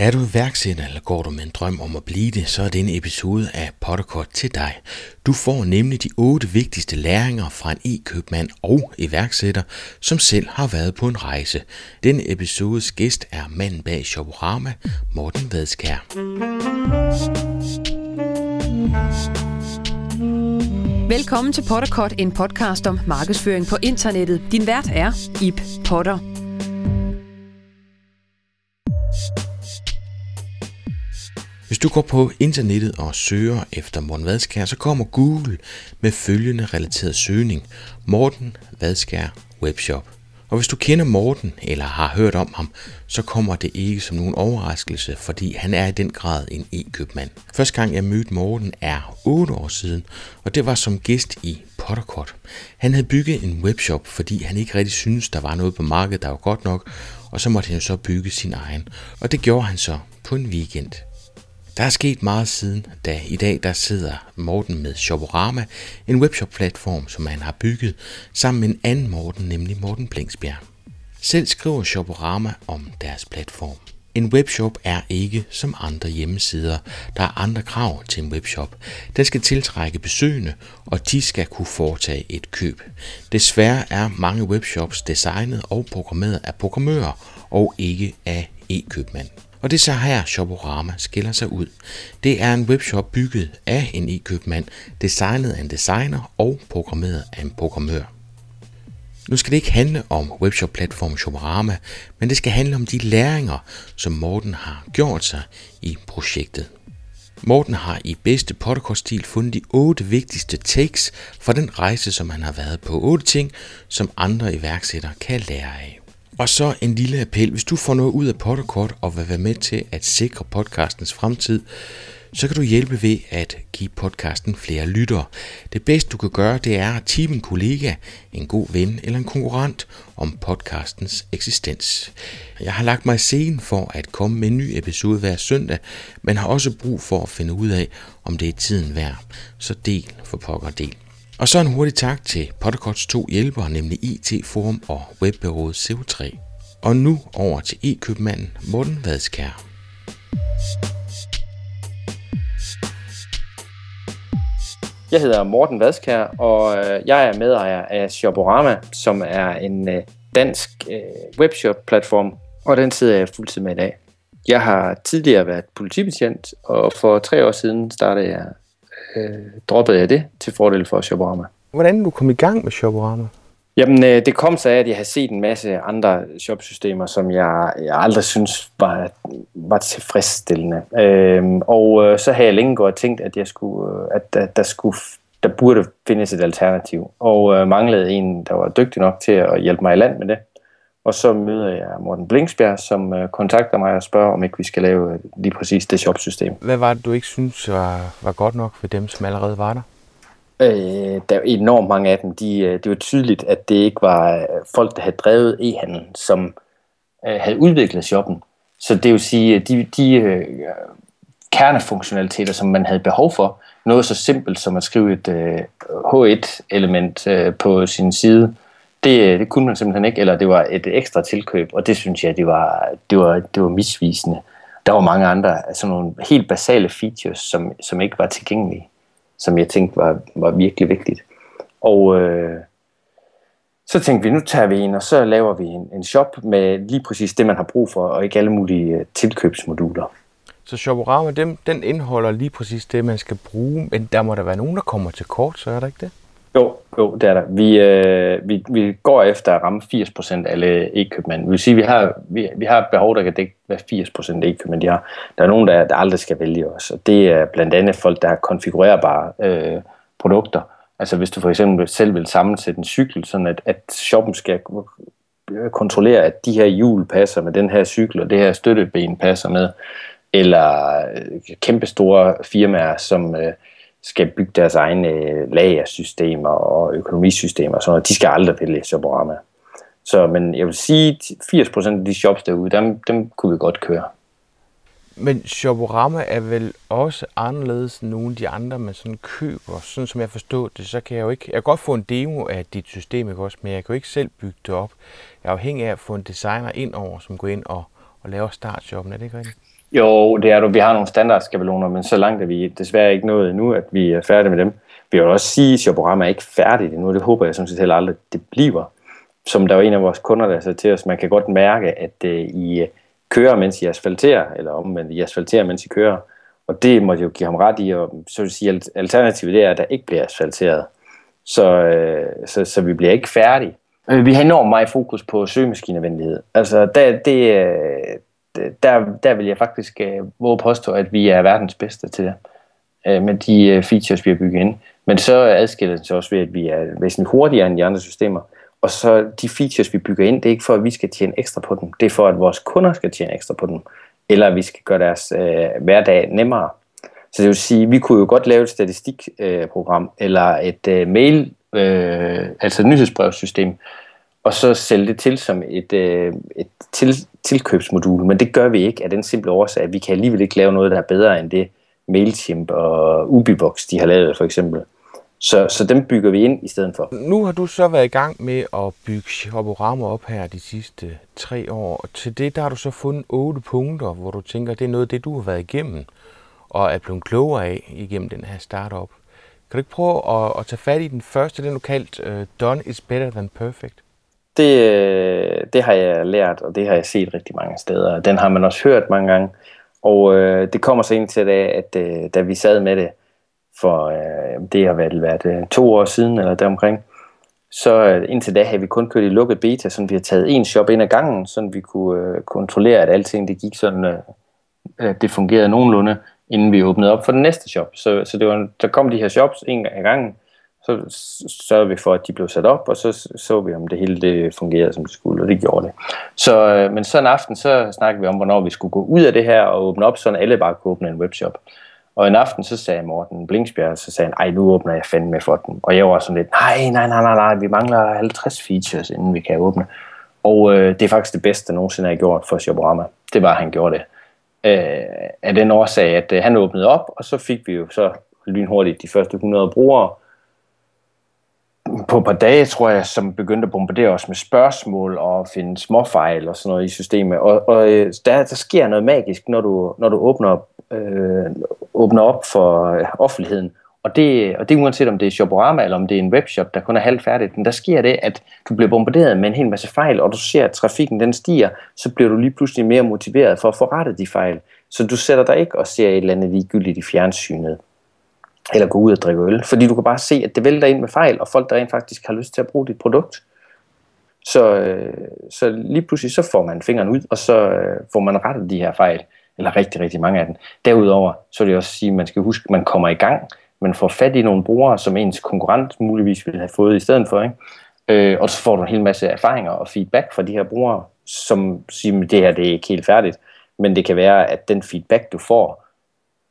Er du iværksætter, eller går du med en drøm om at blive det, så er denne episode af Potterkort til dig. Du får nemlig de otte vigtigste læringer fra en e-købmand og iværksætter, som selv har været på en rejse. Denne episodes gæst er manden bag Shoporama, Morten Vadskær. Velkommen til Potterkort, en podcast om markedsføring på internettet. Din vært er Ip Potter. Hvis du går på internettet og søger efter Morten Vadskær, så kommer Google med følgende relateret søgning. Morten Vadskær Webshop. Og hvis du kender Morten eller har hørt om ham, så kommer det ikke som nogen overraskelse, fordi han er i den grad en e-købmand. Første gang jeg mødte Morten er 8 år siden, og det var som gæst i Potterkort. Han havde bygget en webshop, fordi han ikke rigtig syntes, der var noget på markedet, der var godt nok, og så måtte han jo så bygge sin egen. Og det gjorde han så på en weekend. Der er sket meget siden, da i dag der sidder Morten med Shoporama, en webshop-platform, som han har bygget sammen med en anden Morten, nemlig Morten Blingsbjerg. Selv skriver Shoporama om deres platform. En webshop er ikke som andre hjemmesider. Der er andre krav til en webshop. Den skal tiltrække besøgende, og de skal kunne foretage et køb. Desværre er mange webshops designet og programmeret af programmører og ikke af e-købmænd. Og det er så her Shoporama skiller sig ud. Det er en webshop bygget af en e-købmand, designet af en designer og programmeret af en programmør. Nu skal det ikke handle om webshop-platformen Shoporama, men det skal handle om de læringer, som Morten har gjort sig i projektet. Morten har i bedste podcast-stil fundet de otte vigtigste takes fra den rejse, som han har været på. Otte ting, som andre iværksættere kan lære af. Og så en lille appel. Hvis du får noget ud af Potterkort og vil være med til at sikre podcastens fremtid, så kan du hjælpe ved at give podcasten flere lyttere. Det bedste du kan gøre, det er at tippe en kollega, en god ven eller en konkurrent om podcastens eksistens. Jeg har lagt mig i scenen for at komme med en ny episode hver søndag, men har også brug for at finde ud af, om det er tiden værd. Så del for pokker del. Og så en hurtig tak til Podcasts to hjælpere, nemlig IT Forum og webbyrået CO3. Og nu over til e-købmanden Morten Vadskær. Jeg hedder Morten Vadskær, og øh, jeg er medejer af Shoporama, som er en øh, dansk øh, webshop-platform, og den sidder jeg fuldtid med i dag. Jeg har tidligere været politibetjent, og for tre år siden startede jeg øh, droppede jeg det til fordel for Shoporama. Hvordan du kom i gang med Shoporama? Jamen, øh, det kom så af, at jeg har set en masse andre shopsystemer, som jeg, jeg aldrig synes var, var tilfredsstillende. Øhm, og øh, så har jeg længe gået og tænkt, at, jeg skulle, øh, at der, der, skulle, der burde findes et alternativ. Og øh, manglede en, der var dygtig nok til at hjælpe mig i land med det. Og så møder jeg Morten Blingsbjerg, som øh, kontakter mig og spørger, om ikke vi skal lave øh, lige præcis det shopsystem. Hvad var det, du ikke synes var, var godt nok for dem, som allerede var der? Øh, der er enormt mange af dem. De, øh, det var tydeligt, at det ikke var folk, der havde drevet e-handel, som øh, havde udviklet shoppen. Så det vil sige, at de, de øh, kernefunktionaliteter, som man havde behov for, noget så simpelt som at skrive et øh, H1-element øh, på sin side, det, øh, det kunne man simpelthen ikke, eller det var et ekstra tilkøb, og det synes jeg, det var, det var, det var misvisende. Der var mange andre, altså nogle helt basale features, som, som ikke var tilgængelige, som jeg tænkte var, var virkelig vigtigt. Og øh, så tænkte vi, nu tager vi en, og så laver vi en, en shop med lige præcis det, man har brug for, og ikke alle mulige øh, tilkøbsmoduler. Så Shoporama, den, den indeholder lige præcis det, man skal bruge, men der må der være nogen, der kommer til kort, så er der ikke det? Jo, jo, det er der. Vi, øh, vi, vi går efter at ramme 80% af alle e-købmænd. Vi vil sige, at vi har, vi, vi har et behov, der kan dække, hvad 80% af e-købmænd de har. Der er nogen, der, der aldrig skal vælge os, og det er blandt andet folk, der har konfigurerbare øh, produkter. Altså hvis du for eksempel selv vil sammensætte en cykel, sådan at, at shoppen skal kontrollere, at de her hjul passer med den her cykel, og det her støtteben passer med, eller øh, kæmpe store firmaer, som... Øh, skal bygge deres egne øh, lagersystemer og økonomisystemer og sådan noget. De skal aldrig vælge Shoporama. Så, men jeg vil sige, 80% af de shops derude, dem, dem kunne vi godt køre. Men Shoporama er vel også anderledes end nogle af de andre, man sådan køber. Sådan som jeg forstår det, så kan jeg jo ikke... Jeg kan godt få en demo af dit system, ikke også, men jeg kan jo ikke selv bygge det op. Jeg er afhængig af at få en designer ind over, som går ind og, og laver startshoppen. Er det ikke rigtigt? Jo, det er du. Vi har nogle standardskabeloner, men så langt er vi desværre ikke nået endnu, at vi er færdige med dem. Vi vil også sige, at programmet er ikke færdigt endnu. Det håber jeg sådan set heller aldrig, det bliver. Som der var en af vores kunder, der sagde til os, man kan godt mærke, at uh, I øh, kører, mens I asfalterer, eller omvendt, I asfalterer, mens I kører. Og det må jo give ham ret i, og så vil sige, alternativet det er, at der ikke bliver asfalteret. Så, øh, så, så vi bliver ikke færdige. Vi har enormt meget fokus på søgemaskinevenlighed. Altså, der, det, Øh, der, der vil jeg faktisk øh, våge påstå, at vi er verdens bedste til det. øh, med de øh, features, vi har bygget ind. Men så adskiller det sig også ved, at vi er væsentligt hurtigere end de andre systemer. Og så de features, vi bygger ind, det er ikke for, at vi skal tjene ekstra på dem. Det er for, at vores kunder skal tjene ekstra på dem. Eller at vi skal gøre deres øh, hverdag nemmere. Så det vil sige, at vi kunne jo godt lave et statistikprogram, øh, eller et øh, mail, øh, altså et nyhedsbrevssystem, og så sælge det til som et, øh, et til, tilkøbsmodul. Men det gør vi ikke af den simple årsag, at vi kan alligevel ikke lave noget, der er bedre end det MailChimp og Ubibox, de har lavet for eksempel. Så, så dem bygger vi ind i stedet for. Nu har du så været i gang med at bygge Shoporama op her de sidste tre år. Og til det der har du så fundet otte punkter, hvor du tænker, det er noget af det, du har været igennem og er blevet klogere af igennem den her startup. Kan du ikke prøve at, at tage fat i den første, den du kaldt uh, øh, Done is better than perfect? Det, det har jeg lært, og det har jeg set rigtig mange steder. Den har man også hørt mange gange. Og øh, det kommer så ind til det, at øh, da vi sad med det, for øh, det har været, været øh, to år siden eller deromkring, så øh, indtil da havde vi kun kørt i lukket beta, så vi har taget en shop ind ad gangen, så vi kunne øh, kontrollere, at alting det gik sådan, øh, at det fungerede nogenlunde, inden vi åbnede op for den næste shop. Så, så det var, der kom de her shops en gang ad gangen, så sørgede vi for, at de blev sat op, og så så vi, om det hele det fungerede, som det skulle, og det gjorde det. Så, øh, men så en aften, så snakkede vi om, hvornår vi skulle gå ud af det her og åbne op, så alle bare kunne åbne en webshop. Og en aften, så sagde Morten Blingsbjerg, så sagde han, ej, nu åbner jeg fandme for den. Og jeg var sådan lidt, nej, nej, nej, nej, nej, vi mangler 50 features, inden vi kan åbne. Og øh, det er faktisk det bedste, der nogensinde har gjort for Shoporama. Det var, at han gjorde det. Øh, af den årsag, at øh, han åbnede op, og så fik vi jo så lynhurtigt de første 100 brugere, på et par dage, tror jeg, som begyndte at bombardere os med spørgsmål og finde småfejl og sådan noget i systemet. Og, og øh, der, der sker noget magisk, når du, når du åbner, øh, åbner op for øh, offentligheden. Og det, og det uanset om det er Shoporama eller om det er en webshop, der kun er halvfærdigt. Men der sker det, at du bliver bombarderet med en hel masse fejl, og du ser, at trafikken den stiger, så bliver du lige pludselig mere motiveret for at forrette de fejl. Så du sætter dig ikke og ser et eller andet ligegyldigt i fjernsynet eller gå ud og drikke øl. Fordi du kan bare se, at det vælter ind med fejl, og folk, der rent faktisk har lyst til at bruge dit produkt. Så, øh, så lige pludselig så får man fingeren ud, og så øh, får man rettet de her fejl, eller rigtig, rigtig mange af dem. Derudover, så vil det også sige, at man skal huske, at man kommer i gang, man får fat i nogle brugere, som ens konkurrent muligvis ville have fået i stedet for, ikke? Øh, og så får du en hel masse erfaringer og feedback fra de her brugere, som siger, at det her det er ikke helt færdigt, men det kan være, at den feedback, du får,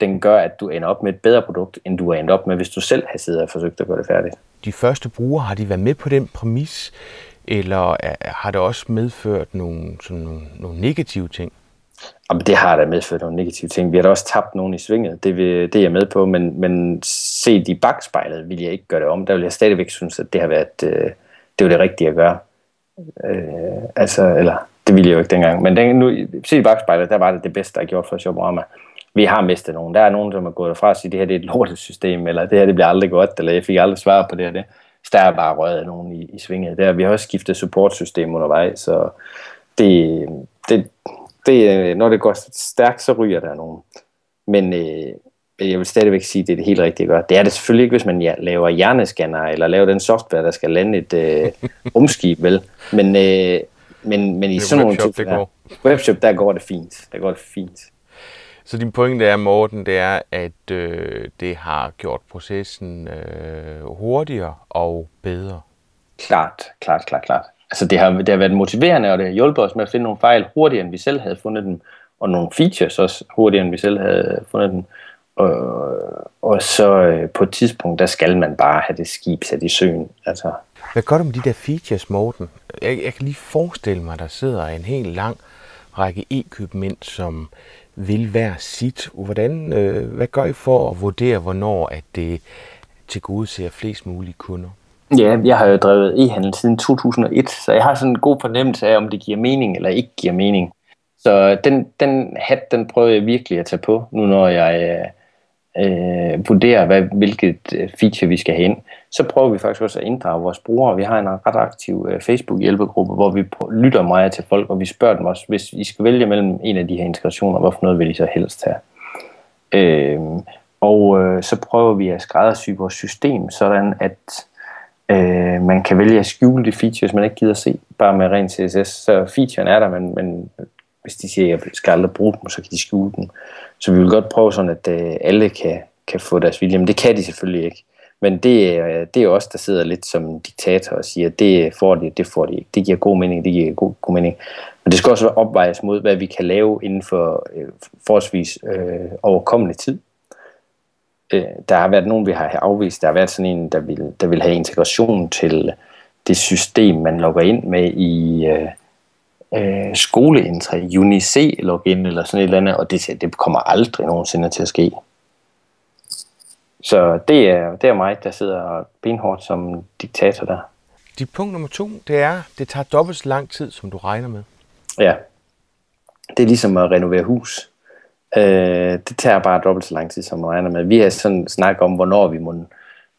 den gør, at du ender op med et bedre produkt, end du er endt op med, hvis du selv har siddet og forsøgt at gøre det færdigt. De første brugere, har de været med på den præmis, eller har det også medført nogle, sådan nogle, nogle negative ting? Jamen, det har da medført nogle negative ting. Vi har da også tabt nogen i svinget, det, vil, det er jeg med på, men, men set i bagspejlet vil jeg ikke gøre det om. Der vil jeg stadigvæk synes, at det har været øh, det var det rigtige at gøre. Øh, altså, eller det ville jeg jo ikke dengang. Men den, nu, set i bagspejlet, der var det det bedste, der er gjort for Shoporama vi har mistet nogen. Der er nogen, som er gået fra at sige, at det her det er et lortesystem, eller det her det bliver aldrig godt, eller jeg fik aldrig svar på det her. Det. Så der er bare røget nogen i, i svinget. Der, vi har også skiftet supportsystem undervejs, så det, det, det, når det går stærkt, så ryger der nogen. Men øh, jeg vil stadigvæk sige, at det er det helt rigtige at gøre. Det er det selvfølgelig ikke, hvis man ja, laver hjernescanner, eller laver den software, der skal lande et øh, rumskib, vel? Men, øh, men, men i sådan nogle tilfælde, webshop, der går det fint. Der går det fint. Så din pointe er, Morten, det er, at øh, det har gjort processen øh, hurtigere og bedre. Klart, klart, klart, klart. Altså det har, det har været motiverende, og det har hjulpet os med at finde nogle fejl hurtigere, end vi selv havde fundet dem, og nogle features også hurtigere, end vi selv havde fundet dem. Og, og så øh, på et tidspunkt, der skal man bare have det skib sat i søen. Altså. Hvad gør du med de der features, Morten? Jeg, jeg kan lige forestille mig, at der sidder en helt lang række e-købmænd, som vil være sit. Hvordan, øh, hvad gør I for at vurdere, hvornår at det til gode ser flest mulige kunder? Ja, jeg har jo drevet e-handel siden 2001, så jeg har sådan en god fornemmelse af, om det giver mening eller ikke giver mening. Så den, den hat, den prøver jeg virkelig at tage på, nu når jeg øh, øh, vurdere, hvad, hvilket øh, feature vi skal have ind. Så prøver vi faktisk også at inddrage vores brugere. Vi har en ret aktiv øh, Facebook-hjælpegruppe, hvor vi lytter meget til folk, og vi spørger dem også, hvis I skal vælge mellem en af de her integrationer, hvorfor noget vil I så helst have? Øh, og øh, så prøver vi at skræddersy vores system, sådan at øh, man kan vælge at skjule de features, man ikke gider se, bare med ren CSS. Så featuren er der, men, men hvis de siger, at jeg skal aldrig bruge dem, så kan de skjule dem. Så vi vil godt prøve sådan, at øh, alle kan, kan få deres vilje, men det kan de selvfølgelig ikke. Men det, øh, det er os, der sidder lidt som diktator og siger, at det får de, det får de ikke. Det giver god mening, det giver god, god mening. Men det skal også opvejes mod, hvad vi kan lave inden for øh, forholdsvis øh, overkommelig tid. Øh, der har været nogen, vi har afvist. Der har været sådan en, der vil, der vil have integration til det system, man logger ind med i øh, øh, skoleindtræ, UNIC-login eller sådan et eller andet, og det, det kommer aldrig nogensinde til at ske. Så det er, det er mig, der sidder benhårdt som diktator der. Dit punkt nummer to, det er, det tager dobbelt så lang tid, som du regner med. Ja. Det er ligesom at renovere hus. Øh, det tager bare dobbelt så lang tid, som man regner med. Vi har sådan snakket om, hvornår vi må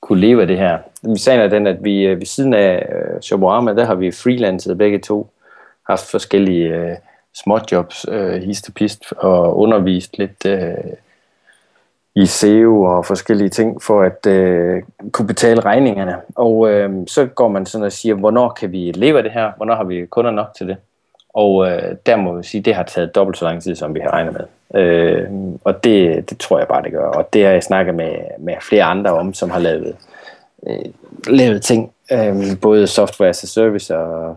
kunne leve af det her. Sagen er den, at vi øh, ved siden af øh, Shoborama, der har vi freelancet begge to. Haft forskellige øh, småjobs, øh, pist og undervist lidt øh, i SEO og forskellige ting for at øh, kunne betale regningerne. Og øh, så går man sådan og siger, hvornår kan vi leve af det her? Hvornår har vi kunder nok til det? Og øh, der må vi sige, at det har taget dobbelt så lang tid, som vi har regnet med. Øh, og det, det tror jeg bare, det gør. Og det har jeg snakket med, med flere andre om, som har lavet, øh, lavet ting. Øh, både software as a service og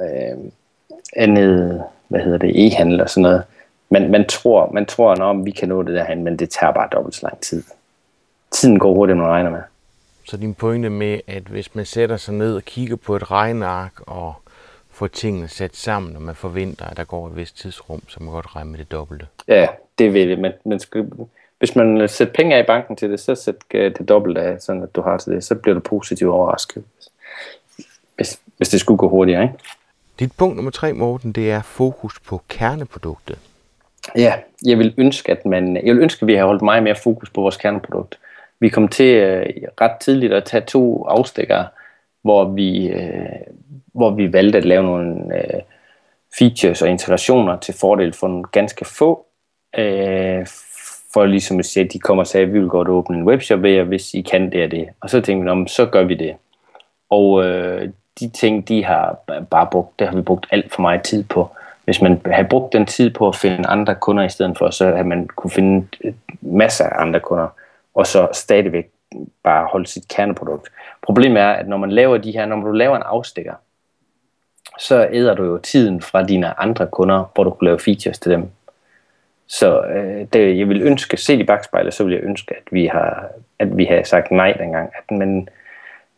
øh, andet, hvad hedder det, e-handel og sådan noget. Man, man tror, man tror at vi kan nå det derhen, men det tager bare dobbelt så lang tid. Tiden går hurtigt, man regner med. Så din pointe med, at hvis man sætter sig ned og kigger på et regneark og få tingene sat sammen, og man forventer, at der går et vist tidsrum, så man godt regne med det dobbelte. Ja, det vil det. Men man skal, hvis man sætter penge af i banken til det, så sæt det dobbelte af, sådan at du har til det. Så bliver du positivt overrasket, hvis, hvis det skulle gå hurtigere. Ikke? Dit punkt nummer tre, Morten, det er fokus på kerneproduktet. Ja, jeg vil ønske, at man, jeg vil ønske, at vi har holdt meget mere fokus på vores kerneprodukt. Vi kom til øh, ret tidligt at tage to afstikker, hvor vi, øh, hvor vi valgte at lave nogle øh, features og integrationer til fordel for en ganske få, Øh, for ligesom at sige, at de kommer og sagde, at vi vil godt åbne en webshop ved jer, hvis I kan det og det. Og så tænkte vi, om så gør vi det. Og øh, de ting, de har bare brugt, det har vi brugt alt for meget tid på hvis man havde brugt den tid på at finde andre kunder i stedet for, så havde man kunne finde øh, masser af andre kunder, og så stadigvæk bare holde sit kerneprodukt. Problemet er, at når man laver de her, når du laver en afstikker, så æder du jo tiden fra dine andre kunder, hvor du kunne lave features til dem. Så øh, det, jeg vil ønske, set i bagspejlet, så vil jeg ønske, at vi har, at vi har sagt nej dengang. At, men,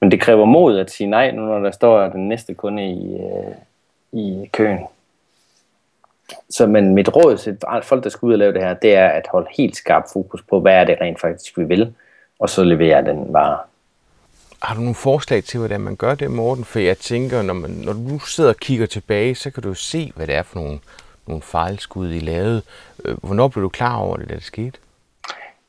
men det kræver mod at sige nej, nu når der står den næste kunde i, øh, i køen. Så men mit råd til folk, der skal ud og lave det her, det er at holde helt skarp fokus på, hvad er det rent faktisk, vi vil, og så levere den vare. Har du nogle forslag til, hvordan man gør det, Morten? For jeg tænker, når, man, når du sidder og kigger tilbage, så kan du se, hvad det er for nogle, nogle fejlskud, I lavede. Øh, hvornår blev du klar over det, da det skete?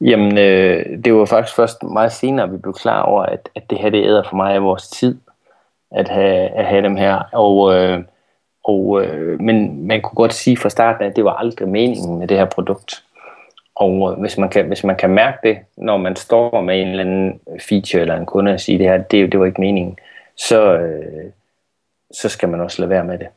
Jamen, øh, det var faktisk først meget senere, vi blev klar over, at, at det her det æder for mig af vores tid, at have, at have dem her. Og øh, og, øh, men man kunne godt sige fra starten, at det var aldrig meningen med det her produkt. Og øh, hvis man, kan, hvis man kan mærke det, når man står med en eller anden feature eller en kunde og siger, det her, det, det var ikke meningen, så, øh, så skal man også lade være med det.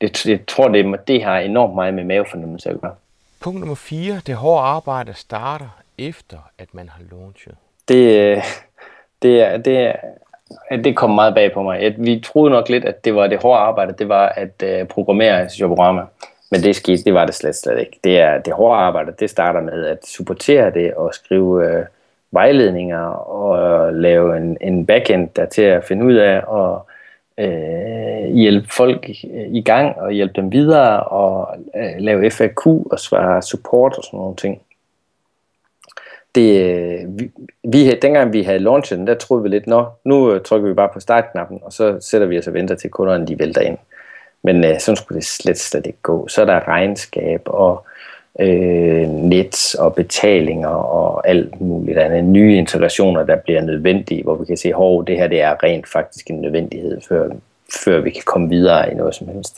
det jeg tror, det, det har enormt meget med mavefornemmelse at gøre. Punkt nummer 4. Det hårde arbejde starter efter, at man har launchet. Det, det, er, det, det kom meget bag på mig. Vi troede nok lidt, at det var det hårde arbejde, det var at øh, programmere Joborama. Men det skete, det var det slet, slet ikke. Det, er, det hårde arbejde, det starter med at supportere det og skrive øh, vejledninger og lave en, en backend, der til at finde ud af og øh, hjælpe folk i gang og hjælpe dem videre og øh, lave FAQ og svare support og sådan nogle ting det, øh, vi, vi, dengang vi havde launchet den, der troede vi lidt, nå, nu øh, trykker vi bare på startknappen, og så sætter vi os og venter til kunderne, de vælter ind. Men øh, sådan skulle det slet, slet ikke gå. Så er der regnskab og øh, net og betalinger og alt muligt andet. Nye integrationer, der bliver nødvendige, hvor vi kan se, at det her det er rent faktisk en nødvendighed, før, før vi kan komme videre i noget som helst.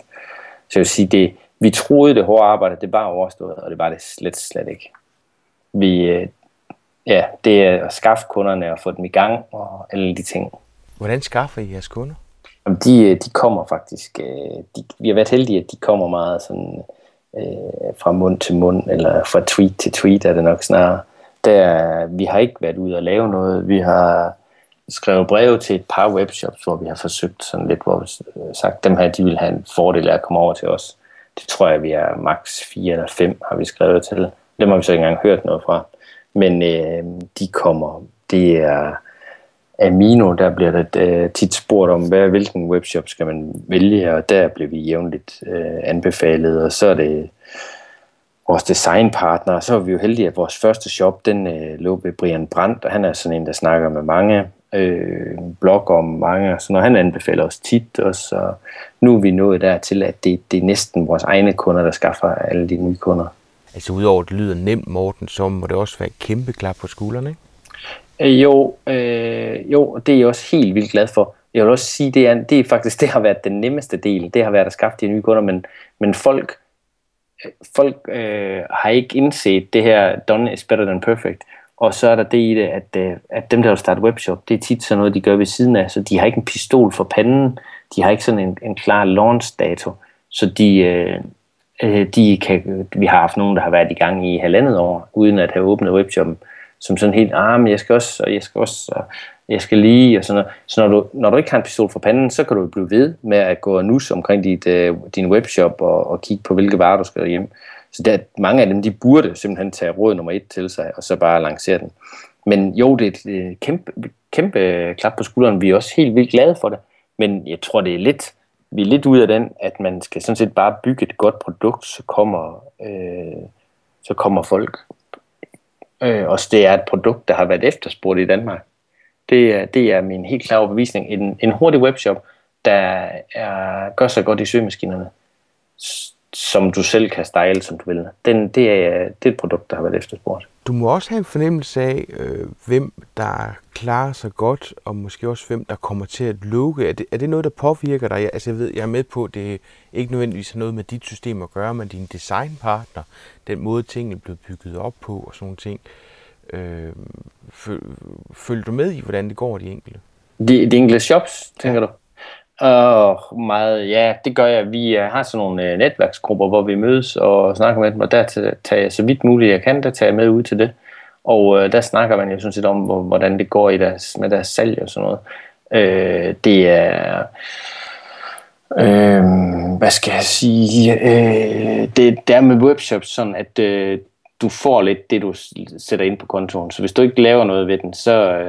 Så jeg vil sige, det, vi troede, det hårde arbejde, det var overstået, og det var det slet, slet ikke. Vi, øh, ja, det er at skaffe kunderne og få dem i gang og alle de ting. Hvordan skaffer I jeres kunder? Jamen, de, øh, de kommer faktisk, øh, de, vi har været heldige, at de kommer meget sådan, øh, fra mund til mund, eller fra tweet til tweet er det nok snarere. Der, vi har ikke været ude og lave noget. Vi har skrevet breve til et par webshops, hvor vi har forsøgt sådan lidt, hvor vi øh, sagt, dem her, de vil have en fordel af at komme over til os. Det tror jeg, vi er maks 4 eller 5, har vi skrevet til. Dem har vi så ikke engang hørt noget fra. Men øh, de kommer, det er Amino, der bliver der øh, tit spurgt om, hvad, hvilken webshop skal man vælge, og der bliver vi jævnligt øh, anbefalet, og så er det vores designpartner, så er vi jo heldige, at vores første shop, den øh, lå ved Brian Brandt, og han er sådan en, der snakker med mange øh, blog om mange, så når han anbefaler os tit, og så nu er vi nået dertil, at det, det er næsten vores egne kunder, der skaffer alle de nye kunder. Altså udover at det lyder nemt, Morten, så må det også være et kæmpe klap på skuldrene, ikke? Øh, jo, øh, jo, det er jeg også helt vildt glad for. Jeg vil også sige, det er, det er faktisk det har været den nemmeste del. Det har været at skaffe de nye kunder, men, men folk, øh, folk øh, har ikke indset det her, done is better than perfect. Og så er der det i det, at, øh, at dem, der vil starte webshop, det er tit sådan noget, de gør ved siden af, så de har ikke en pistol for panden, de har ikke sådan en, en klar launch dato, så de, øh, øh, de kan, vi har haft nogen, der har været i gang i halvandet år, uden at have åbnet webshoppen, som sådan helt, ah, men jeg skal også, og jeg skal også, og jeg skal lige, og sådan noget. Så når du, når du ikke har en pistol for panden, så kan du blive ved med at gå og nus omkring dit, øh, din webshop og, og kigge på, hvilke varer du skal hjem. Så der, mange af dem, de burde simpelthen tage råd nummer et til sig, og så bare lancere den. Men jo, det er et øh, kæmpe, kæmpe øh, klap på skulderen. Vi er også helt vildt glade for det. Men jeg tror, det er lidt, vi er lidt ud af den, at man skal sådan set bare bygge et godt produkt, så kommer, øh, så kommer folk. Øh, og det er et produkt, der har været efterspurgt i Danmark. Det er, det er min helt klare overbevisning. En, en hurtig webshop, der er, gør sig godt i søgemaskinerne, som du selv kan style, som du vil. Den, det, er, det er et produkt, der har været efterspurgt. Du må også have en fornemmelse af, øh, hvem der klarer sig godt, og måske også hvem der kommer til at lukke. Er det, er det noget, der påvirker dig? Altså jeg ved, jeg er med på, at det ikke nødvendigvis har noget med dit system at gøre, men din designpartner, den måde tingene er blevet bygget op på og sådan nogle ting. Øh, følger du med i, hvordan det går de enkelte? De, de enkelte shops, tænker ja. du? Uh, meget, ja, det gør jeg. Vi uh, har sådan nogle uh, netværksgrupper, hvor vi mødes og snakker med dem, og der tager jeg så vidt muligt jeg kan, der tager jeg med ud til det. Og uh, der snakker man jo sådan set om, hvordan det går i deres, med deres salg og sådan noget. Uh, det er... Øh, hvad skal jeg sige? Øh, det, det er med webshops sådan, at øh, du får lidt det, du sætter ind på kontoen. Så hvis du ikke laver noget ved den, så,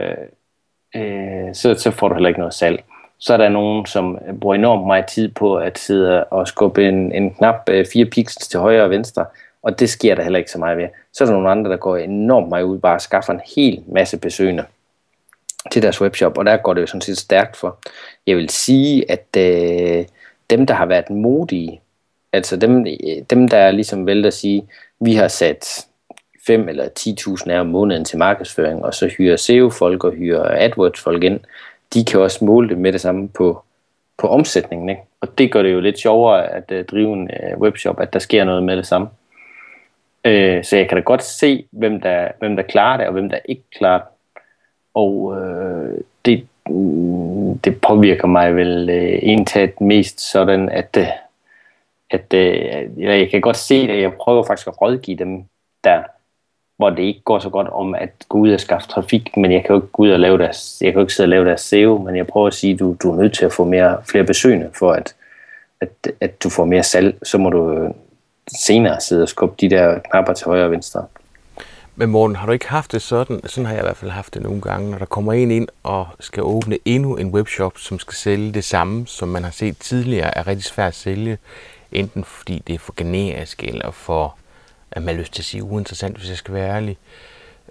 øh, så, så får du heller ikke noget salg så er der nogen, som bruger enormt meget tid på at sidde og skubbe en, en knap øh, fire pixels til højre og venstre, og det sker der heller ikke så meget ved. Så er der nogle andre, der går enormt meget ud, bare skaffer en hel masse besøgende til deres webshop, og der går det jo sådan set stærkt for. Jeg vil sige, at øh, dem, der har været modige, altså dem, øh, dem der er ligesom vel at sige, vi har sat 5 eller 10.000 af om måneden til markedsføring, og så hyrer SEO-folk og hyrer AdWords-folk ind, de kan også måle det med det samme på, på omsætningen. Ikke? Og det gør det jo lidt sjovere at uh, drive en uh, webshop, at der sker noget med det samme. Uh, så jeg kan da godt se, hvem der, hvem der klarer det, og hvem der ikke klarer det. Og uh, det, mm, det påvirker mig vel uh, indtaget mest sådan, at, uh, at uh, jeg kan godt se det, jeg prøver faktisk at rådgive dem, der hvor det ikke går så godt om at gå ud og skaffe trafik, men jeg kan jo ikke gå ud og lave deres, jeg kan jo ikke sidde og lave deres SEO, men jeg prøver at sige, at du, du er nødt til at få mere, flere besøgende, for at, at, at du får mere salg, så må du øh, senere sidde og skubbe de der knapper til højre og venstre. Men Morten, har du ikke haft det sådan, sådan har jeg i hvert fald haft det nogle gange, når der kommer en ind og skal åbne endnu en webshop, som skal sælge det samme, som man har set tidligere, er rigtig svært at sælge, enten fordi det er for generisk eller for at man har lyst til at sige uh, uinteressant, hvis jeg skal være ærlig.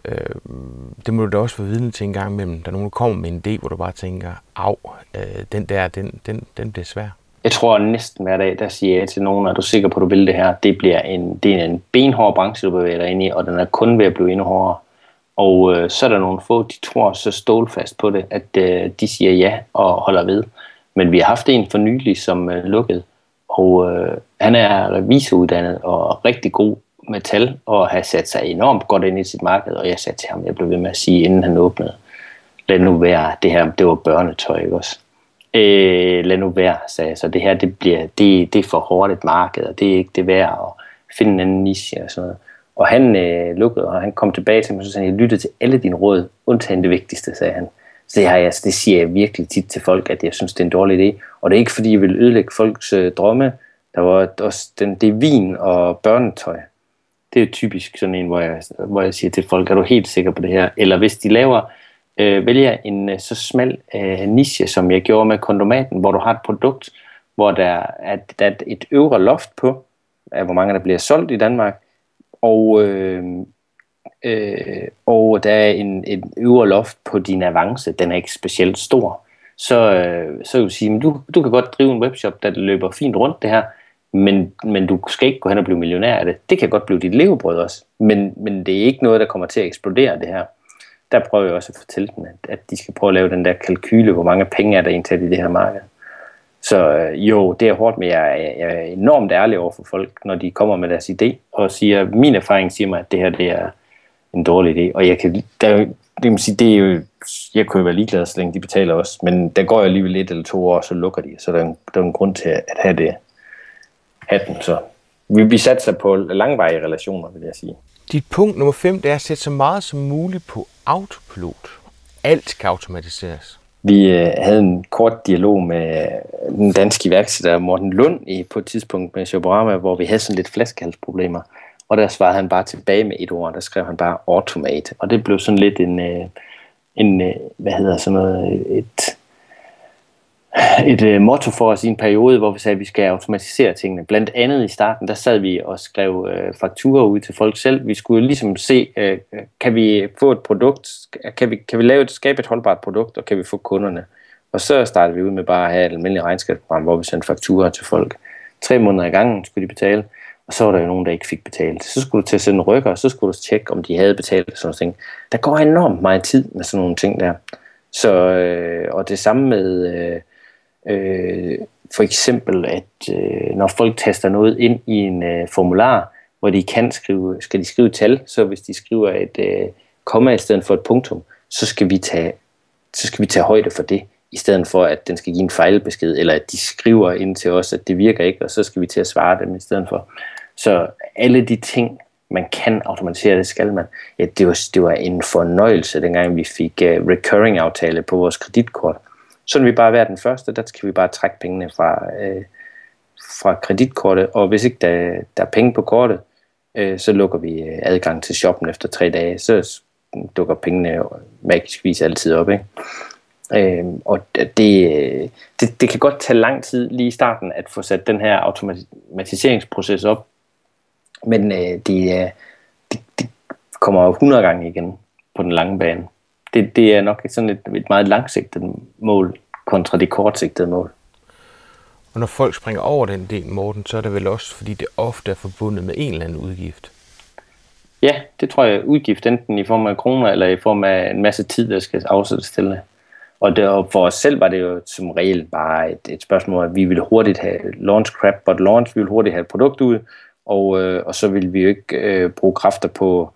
Øh, det må du da også få vidne til en gang imellem. Der er nogen, der kommer med en idé, hvor du bare tænker, af, øh, den der, den, den, den bliver svær. jeg tror næsten hver dag, der siger jeg til nogen, er du sikker på, at du vil det her? Det bliver en, det er en benhård branche, du bevæger dig ind i, og den er kun ved at blive endnu hårdere. Og øh, så er der nogle få, de tror så stålfast på det, at øh, de siger ja og holder ved. Men vi har haft en for nylig, som øh, lukkede, og øh, han er revisoruddannet og rigtig god med tal, og har sat sig enormt godt ind i sit marked, og jeg sagde til ham, jeg blev ved med at sige, inden han åbnede, lad nu være, det her, det var børnetøj, ikke også? Øh, lad nu være, sagde jeg, så det her, det, bliver, det, det er for hårdt et marked, og det er ikke det værd at finde en anden niche og sådan noget. Og han øh, lukkede, og han kom tilbage til mig, og så sagde jeg lyttede til alle dine råd, undtagen det vigtigste, sagde han. Så det, har jeg, det siger jeg virkelig tit til folk, at jeg synes, det er en dårlig idé. Og det er ikke, fordi jeg vil ødelægge folks øh, drømme. Der var også den, det er vin og børnetøj. Det er typisk sådan en, hvor jeg, hvor jeg siger til folk, er du helt sikker på det her? Eller hvis de laver, øh, vælger en øh, så smal øh, niche, som jeg gjorde med kondomaten, hvor du har et produkt, hvor der er, der er et øvre loft på, af hvor mange der bliver solgt i Danmark, og, øh, øh, og der er en, en øvre loft på din avance, den er ikke specielt stor, så, øh, så vil jeg sige, at du, du kan godt drive en webshop, der løber fint rundt det her, men, men du skal ikke gå hen og blive millionær af det. Det kan godt blive dit levebrød også, men, men det er ikke noget, der kommer til at eksplodere det her. Der prøver jeg også at fortælle dem, at, at de skal prøve at lave den der kalkyle, hvor mange penge er der egentlig i det her marked. Så øh, jo, det er hårdt, men jeg, jeg er enormt ærlig over for folk, når de kommer med deres idé, og siger, min erfaring siger mig, at det her det er en dårlig idé. Og jeg kan, der, det, kan sige, det er jo, jeg kunne jo være ligeglad, så længe de betaler os, men der går jo alligevel et eller to år, så lukker de, så der er en, der er en grund til at have det, have den. Så vi, vi satser på langvarige relationer, vil jeg sige. Dit punkt nummer 5, det er at sætte så meget som muligt på autopilot. Alt kan automatiseres. Vi øh, havde en kort dialog med den danske iværksætter Morten Lund i, på et tidspunkt med Shoborama, hvor vi havde sådan lidt flaskehalsproblemer. Og der svarede han bare tilbage med et ord, der skrev han bare automate. Og det blev sådan lidt en, øh, en øh, hvad hedder sådan noget, et, et øh, motto for os i en periode, hvor vi sagde, at vi skal automatisere tingene. Blandt andet i starten, der sad vi og skrev øh, fakturer ud til folk selv. Vi skulle ligesom se, øh, kan vi få et produkt, kan vi, kan vi lave et, skabe et holdbart produkt, og kan vi få kunderne. Og så startede vi ud med bare at have et almindeligt regnskabsprogram, hvor vi sendte fakturer til folk. Tre måneder i gangen skulle de betale, og så var der jo nogen, der ikke fik betalt. Så skulle du til at sende rykker, og så skulle du tjekke, om de havde betalt sådan noget. Der går enormt meget tid med sådan nogle ting der. Så, øh, og det samme med... Øh, Øh, for eksempel, at øh, når folk taster noget ind i en øh, formular, hvor de kan skrive, skal de skrive tal, så hvis de skriver et øh, komma i stedet for et punktum, så skal vi tage, så skal vi tage højde for det, i stedet for at den skal give en fejlbesked, eller at de skriver ind til os, at det virker ikke, og så skal vi til at svare dem i stedet for. Så alle de ting, man kan automatisere, det skal man. Ja, det, var, det var en fornøjelse, dengang vi fik uh, recurring aftale på vores kreditkort så vil vi bare være den første, der skal vi bare trække pengene fra, øh, fra kreditkortet, og hvis ikke der, der er penge på kortet, øh, så lukker vi øh, adgang til shoppen efter tre dage, så dukker pengene magisk vis altid op. Ikke? Øh, og det, det, det kan godt tage lang tid lige i starten at få sat den her automatiseringsproces op, men øh, det, øh, det, det kommer 100 gange igen på den lange bane det, det er nok sådan et, et meget langsigtet mål kontra det kortsigtede mål. Og når folk springer over den del, Morten, så er det vel også, fordi det ofte er forbundet med en eller anden udgift? Ja, det tror jeg udgift, enten i form af kroner eller i form af en masse tid, der skal afsættes til det. Og, det, og for os selv var det jo som regel bare et, et spørgsmål, at vi ville hurtigt have launch crap, but launch, vi ville hurtigt have et produkt ud, og, øh, og så ville vi jo ikke øh, bruge kræfter på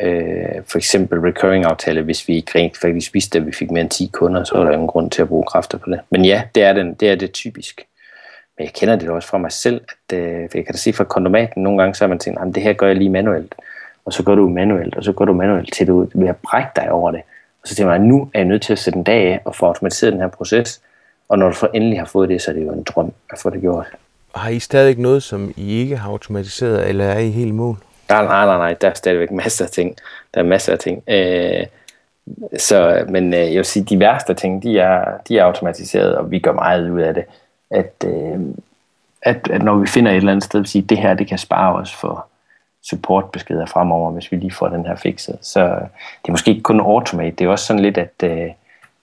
øh, for eksempel recurring aftale, hvis vi ikke rent faktisk vidste, at vi fik mere end 10 kunder, så er der ingen grund til at bruge kræfter på det. Men ja, det er, den, det, er det typisk. Men jeg kender det også fra mig selv, at øh, for jeg kan da sige fra kondomaten, nogle gange så har man tænkt, at det her gør jeg lige manuelt, og så gør du manuelt, og så gør du manuelt, til du vil brække dig over det. Og så tænker man, at nu er jeg nødt til at sætte en dag af og få automatiseret den her proces. Og når du så endelig har fået det, så er det jo en drøm at få det gjort. Har I stadig noget, som I ikke har automatiseret, eller er I helt mål? Nej, nej, nej, nej, der er stadigvæk masser af ting. Der er masser af ting. Øh, så, men øh, jeg vil sige, de værste ting, de er, de er automatiseret, og vi gør meget ud af det. At, øh, at, at når vi finder et eller andet sted, at sige, det her, det kan spare os for supportbeskeder fremover, hvis vi lige får den her fikset. Så det er måske ikke kun automate, det er også sådan lidt at øh,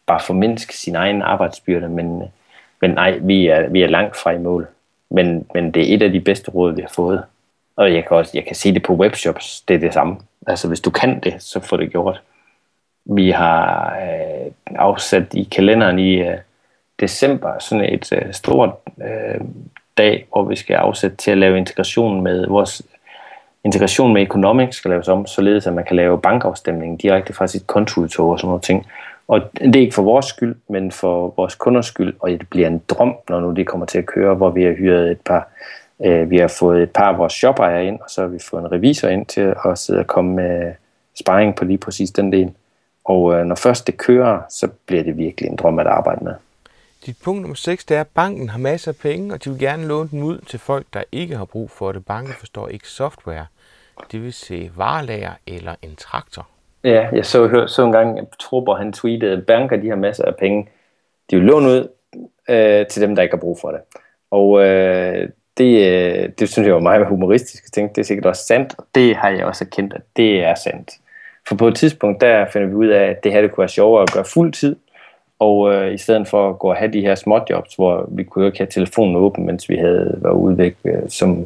bare formindske sin egen arbejdsbyrde, men men nej, vi er, vi er langt fra i mål. Men, men det er et af de bedste råd, vi har fået. Og jeg kan også jeg kan se det på webshops, det er det samme. Altså hvis du kan det, så får det gjort. Vi har øh, afsat i kalenderen i øh, december sådan et øh, stort øh, dag, hvor vi skal afsætte til at lave integration med vores integration med Economics skal laves om, således at man kan lave bankafstemning direkte fra sit kontoudtog og sådan noget ting. Og det er ikke for vores skyld, men for vores kunders skyld, og det bliver en drøm, når nu det kommer til at køre, hvor vi har hyret et par, vi har fået et par af vores shopejere ind, og så har vi fået en revisor ind til at sidde og komme med sparring på lige præcis den del. Og øh, når først det kører, så bliver det virkelig en drøm at arbejde med. Dit punkt nummer 6, det er, at banken har masser af penge, og de vil gerne låne dem ud til folk, der ikke har brug for det. Banken forstår ikke software. Det vil sige varelager eller en traktor. Ja, jeg så, hør, så en gang, at Trupper han tweetede, at banker de har masser af penge. De vil låne ud øh, til dem, der ikke har brug for det. Og øh, det, øh, det synes jeg var meget humoristisk. Jeg tænkte, det er sikkert også sandt, og det har jeg også erkendt, at det er sandt. For på et tidspunkt, der finder vi ud af, at det her det kunne være sjovere at gøre fuld tid, og øh, i stedet for at gå og have de her småjobs, hvor vi kunne ikke have telefonen åben, mens vi havde været ude væk, øh, som,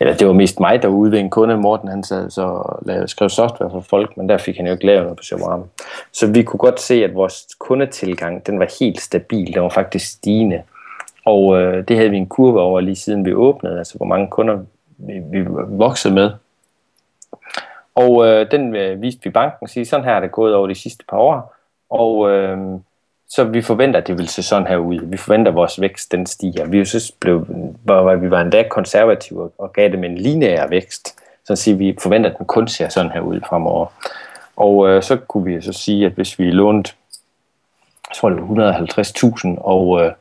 eller det var mest mig, der var ude ved en kunde. Morten han sad så og lavede, skrev software for folk, men der fik han jo ikke lavet noget på Shopram. Så vi kunne godt se, at vores kundetilgang, den var helt stabil. Den var faktisk stigende. Og øh, det havde vi en kurve over lige siden vi åbnede, altså hvor mange kunder vi, vi voksede med. Og øh, den øh, viste vi banken siger, sige, sådan her er det gået over de sidste par år. Og øh, så vi forventer, at det vil se sådan her ud. Vi forventer, at vores vækst den stiger. Vi, synes, blev, var, vi var endda konservative og gav dem en lineær vækst. Så siger vi forventer, at den kun ser sådan her ud fremover. Og øh, så kunne vi så sige, at hvis vi lånte, jeg tror det var 150.000, og, øh,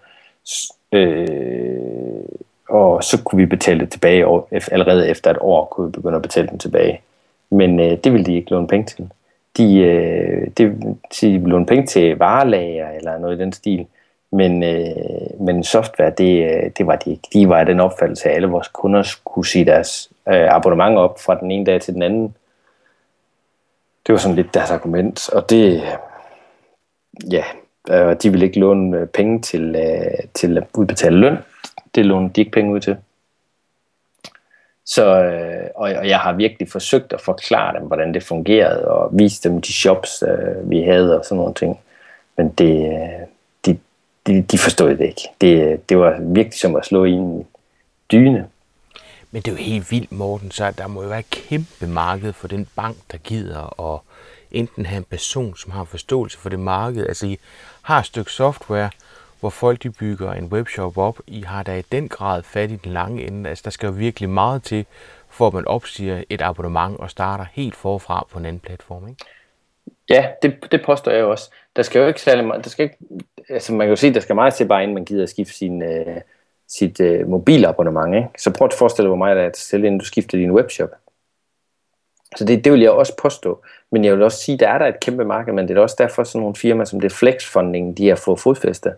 øh, og så kunne vi betale det tilbage, og allerede efter et år kunne vi begynde at betale den tilbage. Men øh, det ville de ikke låne penge til de, øh, de, de låne penge til varelager eller noget i den stil. Men, øh, men software, det, øh, det var de ikke. De var i den opfattelse, at alle vores kunder skulle sige deres øh, abonnement op fra den ene dag til den anden. Det var sådan lidt deres argument, og det, ja, øh, de ville ikke låne øh, penge til, øh, til at udbetale løn. Det lånede de ikke penge ud til. Så, øh, og, og jeg har virkelig forsøgt at forklare dem, hvordan det fungerede, og vise dem de shops, øh, vi havde og sådan nogle ting. Men det, øh, de, de, de forstod det ikke. Det, det var virkelig som at slå i en dyne. Men det er jo helt vildt, Morten, så der må jo være et kæmpe marked for den bank, der gider at enten have en person, som har forståelse for det marked. Altså, I har et stykke software, hvor folk de bygger en webshop op. I har da i den grad fat i den lange ende. Altså, der skal jo virkelig meget til, for at man opsiger et abonnement og starter helt forfra på en anden platform, ikke? Ja, det, det påstår jeg også. Der skal jo ikke særlig meget, der skal ikke, altså man kan jo sige, der skal meget til bare inden man gider at skifte sin, øh, sit øh, mobilabonnement, ikke? Så prøv at forestille dig, hvor meget der er til selv, inden du skifter din webshop. Så det, det vil jeg også påstå. Men jeg vil også sige, der er der et kæmpe marked, men det er også derfor sådan nogle firmaer som det Flexfunding, de har fået fodfæste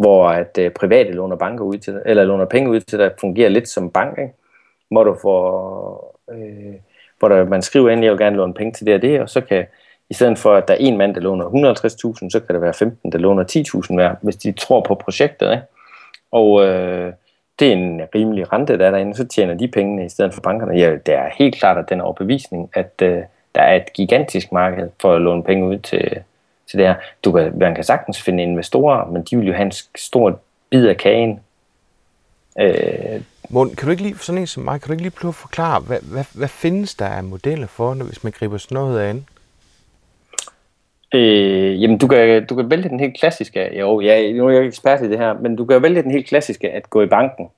hvor at øh, private låner banker ud til eller låner penge ud til der fungerer lidt som bank, ikke? hvor du får, øh, hvor der, man skriver ind, jeg vil gerne låne penge til det og det, og så kan, i stedet for at der er en mand, der låner 150.000, så kan der være 15, der låner 10.000 hver, hvis de tror på projektet. Ikke? Og øh, det er en rimelig rente, der er derinde, så tjener de pengene i stedet for bankerne. Ja, det er helt klart, at den overbevisning, at øh, der er et gigantisk marked for at låne penge ud til, til det her. Du kan, man kan sagtens finde investorer, men de vil jo have en stor bid af kagen. Øh, Morten, kan du ikke lige, sådan en som mig, kan du ikke lige prøve at forklare, hvad, hvad, hvad findes der af modeller for, når, hvis man griber sådan noget an? Øh, jamen, du kan, du kan vælge den helt klassiske, jo, jeg, nu er jeg ikke ekspert i det her, men du kan vælge den helt klassiske, at gå i banken,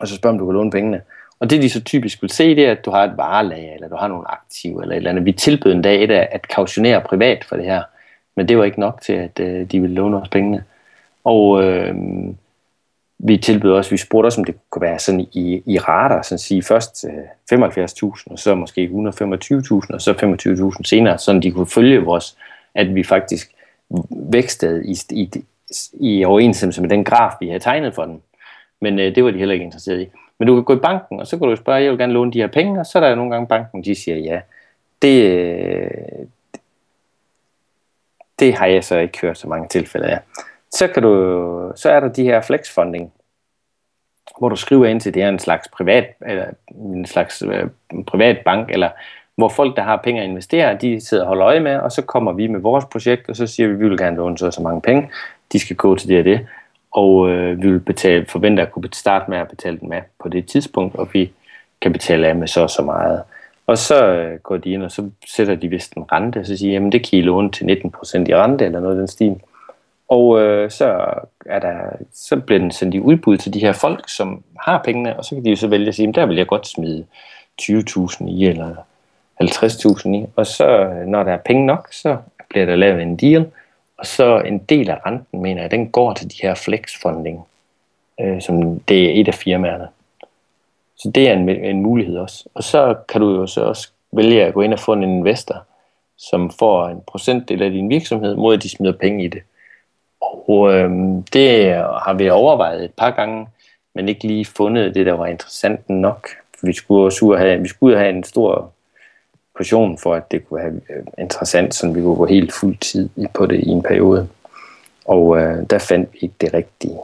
og så spørge, om du kan låne pengene. Og det, de så typisk vil se, det er, at du har et varelager, eller du har nogle aktiver, eller et eller andet. Vi tilbød en dag et af at kautionere privat for det her, men det var ikke nok til, at øh, de ville låne os pengene. Og øh, vi tilbød også, vi spurgte også, om det kunne være sådan i, i rater, sådan at sige først øh, 75.000, og så måske 125.000, og så 25.000 senere, så de kunne følge vores, at vi faktisk vækstede i, i, i overensstemmelse med den graf, vi havde tegnet for dem. Men øh, det var de heller ikke interesseret i. Men du kan gå i banken, og så kan du spørge, jeg vil gerne låne de her penge, og så er der nogle gange banken, de siger ja. Det, øh, det har jeg så ikke hørt så mange tilfælde af så, kan du, så er der de her flexfunding, hvor du skriver ind til, det er en slags privat, eller en slags øh, privat bank, eller hvor folk, der har penge at investere, de sidder og holder øje med, og så kommer vi med vores projekt, og så siger vi, at vi vil gerne låne så, så mange penge, de skal gå til det og det, og øh, vi vil betale, forvente at kunne starte med at betale den med på det tidspunkt, og vi kan betale af med så og så meget. Og så øh, går de ind, og så sætter de vist en rente, og så siger jamen det kan I låne til 19% i rente, eller noget af den stil. Og øh, så, er der, så bliver den sendt i udbud til de her folk, som har pengene, og så kan de jo så vælge at sige, der vil jeg godt smide 20.000 i, eller 50.000 i. Og så, øh, når der er penge nok, så bliver der lavet en deal, og så en del af renten, mener jeg, den går til de her flexfunding, øh, som det er et af firmaerne. Så det er en, en mulighed også. Og så kan du jo så også vælge at gå ind og få en investor, som får en procentdel af din virksomhed, mod at de smider penge i det. Og øh, det har vi overvejet et par gange, men ikke lige fundet det, der var interessant nok. Vi skulle også have, vi skulle have en stor portion for, at det kunne være øh, interessant, så vi kunne gå helt fuld tid på det i en periode. Og øh, der fandt vi ikke det rigtige.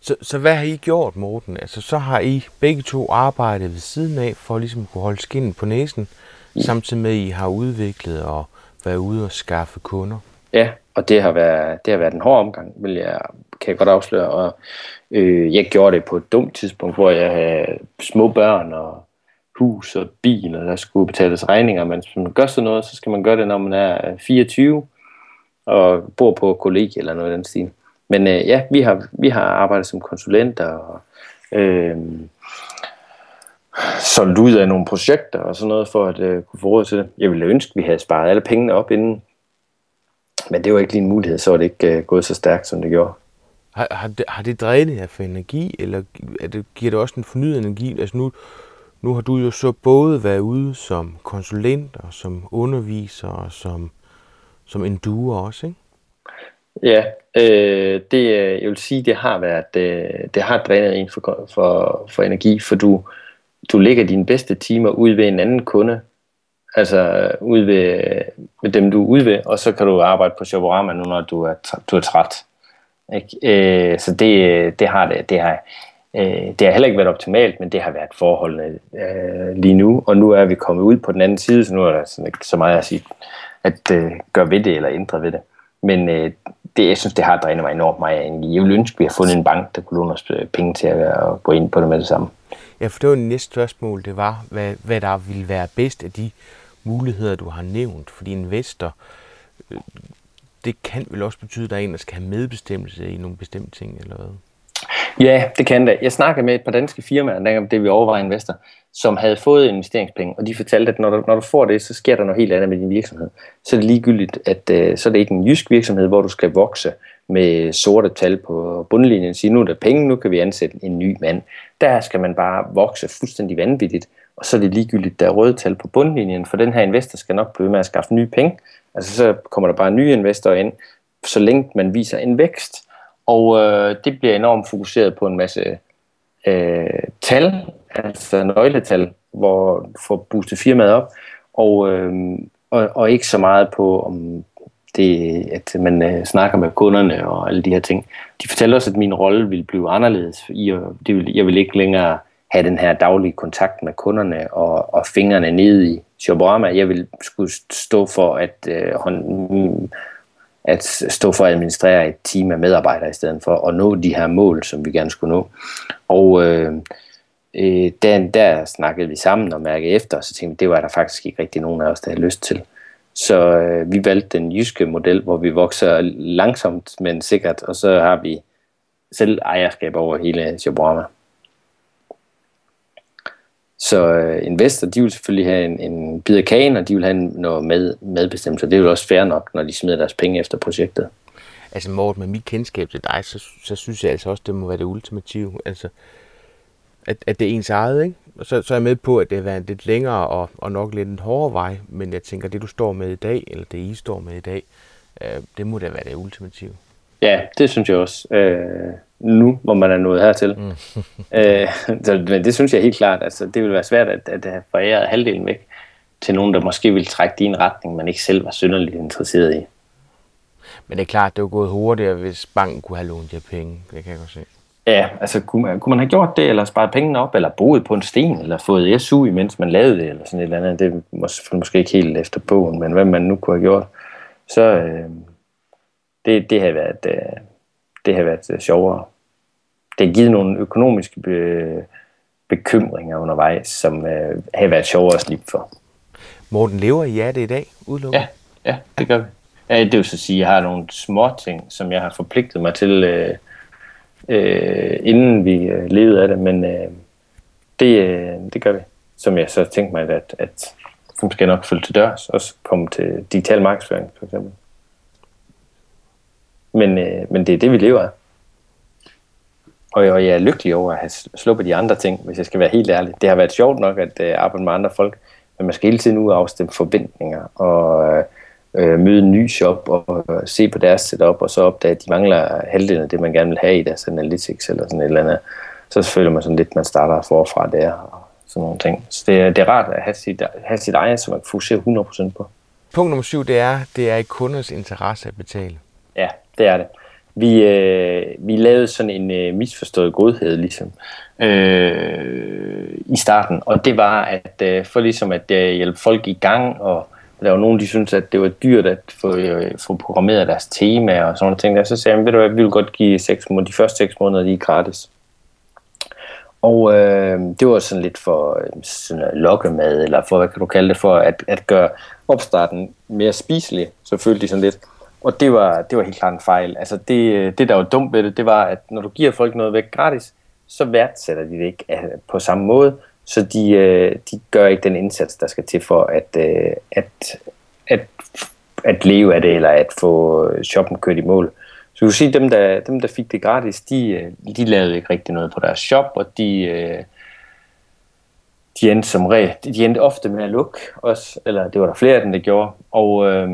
Så, så hvad har I gjort, Morten? Altså, så har I begge to arbejdet ved siden af, for at ligesom kunne holde skinnen på næsen, ja. samtidig med, at I har udviklet og været ude og skaffe kunder. Ja, og det har været, det har været en hård omgang, vil jeg, kan jeg godt afsløre. Og øh, jeg gjorde det på et dumt tidspunkt, hvor jeg havde små børn og hus og bil, og der skulle betales regninger. Men hvis man gør sådan noget, så skal man gøre det, når man er øh, 24 og bor på kollegie eller noget i den stil. Men øh, ja, vi har, vi har arbejdet som konsulenter og øh, solgt ud af nogle projekter og sådan noget for at øh, kunne få råd til det. Jeg ville ønske, at vi havde sparet alle pengene op inden, men det var ikke lige en mulighed, så var det ikke øh, gået så stærkt, som det gjorde. Har, har, det, har det drænet jer for energi, eller er det, giver det også en fornyet energi? Altså nu, nu har du jo så både været ude som konsulent og som underviser og som, som enduer også, ikke? Ja, øh, det, jeg vil sige, det har været, øh, det har drænet en for, for, for energi, for du, du lægger dine bedste timer ud ved en anden kunde, altså ud ved, ved dem, du er ude ved, og så kan du arbejde på Shoporama nu, når du er, du er træt. Ikke? Øh, så det, det har det, det har, øh, det har heller ikke været optimalt, men det har været forholdene øh, lige nu, og nu er vi kommet ud på den anden side, så nu er der sådan ikke så meget at sige, at øh, gøre ved det eller ændre ved det. Men øh, det, jeg synes, det har drænet mig enormt meget energi. Jeg ville ønske, at vi har fundet en bank, der kunne låne os øh, penge til at gå ind på det med det samme. Ja, for det var næste spørgsmål, det var, hvad, hvad der ville være bedst af de muligheder, du har nævnt. Fordi investor, øh, det kan vel også betyde, at der er en, der skal have medbestemmelse i nogle bestemte ting, eller hvad? Ja, det kan det. Jeg snakkede med et par danske firmaer, dengang det vi overvejer investor, som havde fået investeringspenge, og de fortalte, at når du, når du får det, så sker der noget helt andet med din virksomhed. Så er det ligegyldigt, at uh, så er det ikke en jysk virksomhed, hvor du skal vokse med sorte tal på bundlinjen, sige, nu er der penge, nu kan vi ansætte en ny mand. Der skal man bare vokse fuldstændig vanvittigt, og så er det ligegyldigt, der er røde tal på bundlinjen, for den her investor skal nok blive med at skaffe nye penge. Altså så kommer der bare nye investorer ind, så længe man viser en vækst. Og øh, det bliver enormt fokuseret på en masse øh, tal, altså nøgletal, hvor får boostet firmaet op, og, øh, og, og ikke så meget på, om det, at man øh, snakker med kunderne og alle de her ting. De fortæller også, at min rolle vil blive anderledes. I, det vil, jeg vil ikke længere have den her daglige kontakt med kunderne og, og fingrene ned i Shoporama. Jeg vil skulle stå for at, øh, hånd, at stå for at administrere et team af medarbejdere i stedet for at nå de her mål, som vi gerne skulle nå. Og øh, øh, der, der snakkede vi sammen og mærkede efter, og så tænkte vi, det var der faktisk ikke rigtig nogen af os, der havde lyst til. Så øh, vi valgte den jyske model, hvor vi vokser langsomt, men sikkert, og så har vi selv ejerskab over hele Shoborama. Så øh, investor, de vil selvfølgelig have en, en bid af kagen, og de vil have noget med, medbestemmelse. Det er jo også fair nok, når de smider deres penge efter projektet. Altså Morten, med mit kendskab til dig, så, så synes jeg altså også, det må være det ultimative. Altså, at, at det er ens eget, ikke? Og så, så er jeg med på, at det har været en lidt længere og, og nok lidt en hårdere vej, men jeg tænker, det du står med i dag, eller det I står med i dag, øh, det må da være det ultimative. Ja, det synes jeg også. Øh, nu, hvor man er nået hertil. Mm. øh, så, men det synes jeg helt klart. Altså, det vil være svært at, at have foræret halvdelen væk til nogen, der måske vil trække din retning, men ikke selv var synderligt interesseret i. Men det er klart, det er gået hurtigere, hvis banken kunne have lånt jer penge. Det kan jeg godt se. Ja, altså kunne man, kunne man have gjort det, eller sparet pengene op, eller boet på en sten, eller fået SU, imens man lavede det, eller sådan et eller andet. Det var selvfølgelig måske ikke helt efter bogen, men hvad man nu kunne have gjort, så øh, det, det har været, øh, det har været øh, sjovere. Det har givet nogle økonomiske be, bekymringer undervejs, som øh, har været sjovere at slippe for. Morten, lever I af det i dag, udelukkende? Ja, ja, det gør vi. Ja, det vil så sige, at jeg har nogle små ting, som jeg har forpligtet mig til, øh, øh, inden vi øh, levede af det, men øh, det, øh, det gør vi. Som jeg så tænkte mig, at, at som skal nok følge til dørs, også komme til digital markedsføring, for eksempel. Men, øh, men det er det, vi lever af. Og jeg, og jeg er lykkelig over at have sluppet de andre ting, hvis jeg skal være helt ærlig. Det har været sjovt nok at øh, arbejde med andre folk, men man skal hele tiden ud afstemme forventninger og øh, møde en ny shop og øh, se på deres setup, og så opdage, at de mangler halvdelen af det, man gerne vil have i deres analytics eller sådan et eller andet. Så føler man sådan lidt, at man starter forfra der og sådan nogle ting. Så det, er, det er rart at have sit, have sit eget, som man kan fokusere 100% på. Punkt nummer syv, det er, det er i kunders interesse at betale. Ja, det er det. Vi, øh, vi lavede sådan en øh, misforstået godhed ligesom øh, i starten, og det var at øh, for ligesom at øh, hjælpe folk i gang, og der var nogen, de syntes, at det var dyrt at få, øh, få programmeret deres tema og sådan noget ting. Der. Så sagde jeg, ved du hvad, vi vil godt give seks måneder, de første seks måneder, de er gratis. Og øh, det var sådan lidt for øh, sådan at lokke lokkemad, eller for, hvad kan du kalde det, for at, at gøre opstarten mere spiselig, så følte de sådan lidt. Og det var, det var helt klart en fejl. Altså det, det, der var dumt ved det, det var, at når du giver folk noget væk gratis, så værdsætter de det ikke øh, på samme måde, så de, øh, de gør ikke den indsats, der skal til for at, øh, at, at, at leve af det, eller at få shoppen kørt i mål. Så du kan sige, at dem, der, dem, der fik det gratis, de, de lavede ikke rigtig noget på deres shop, og de, de endte som regel, de endte ofte med at lukke også, eller det var der flere af dem, der gjorde, og øh,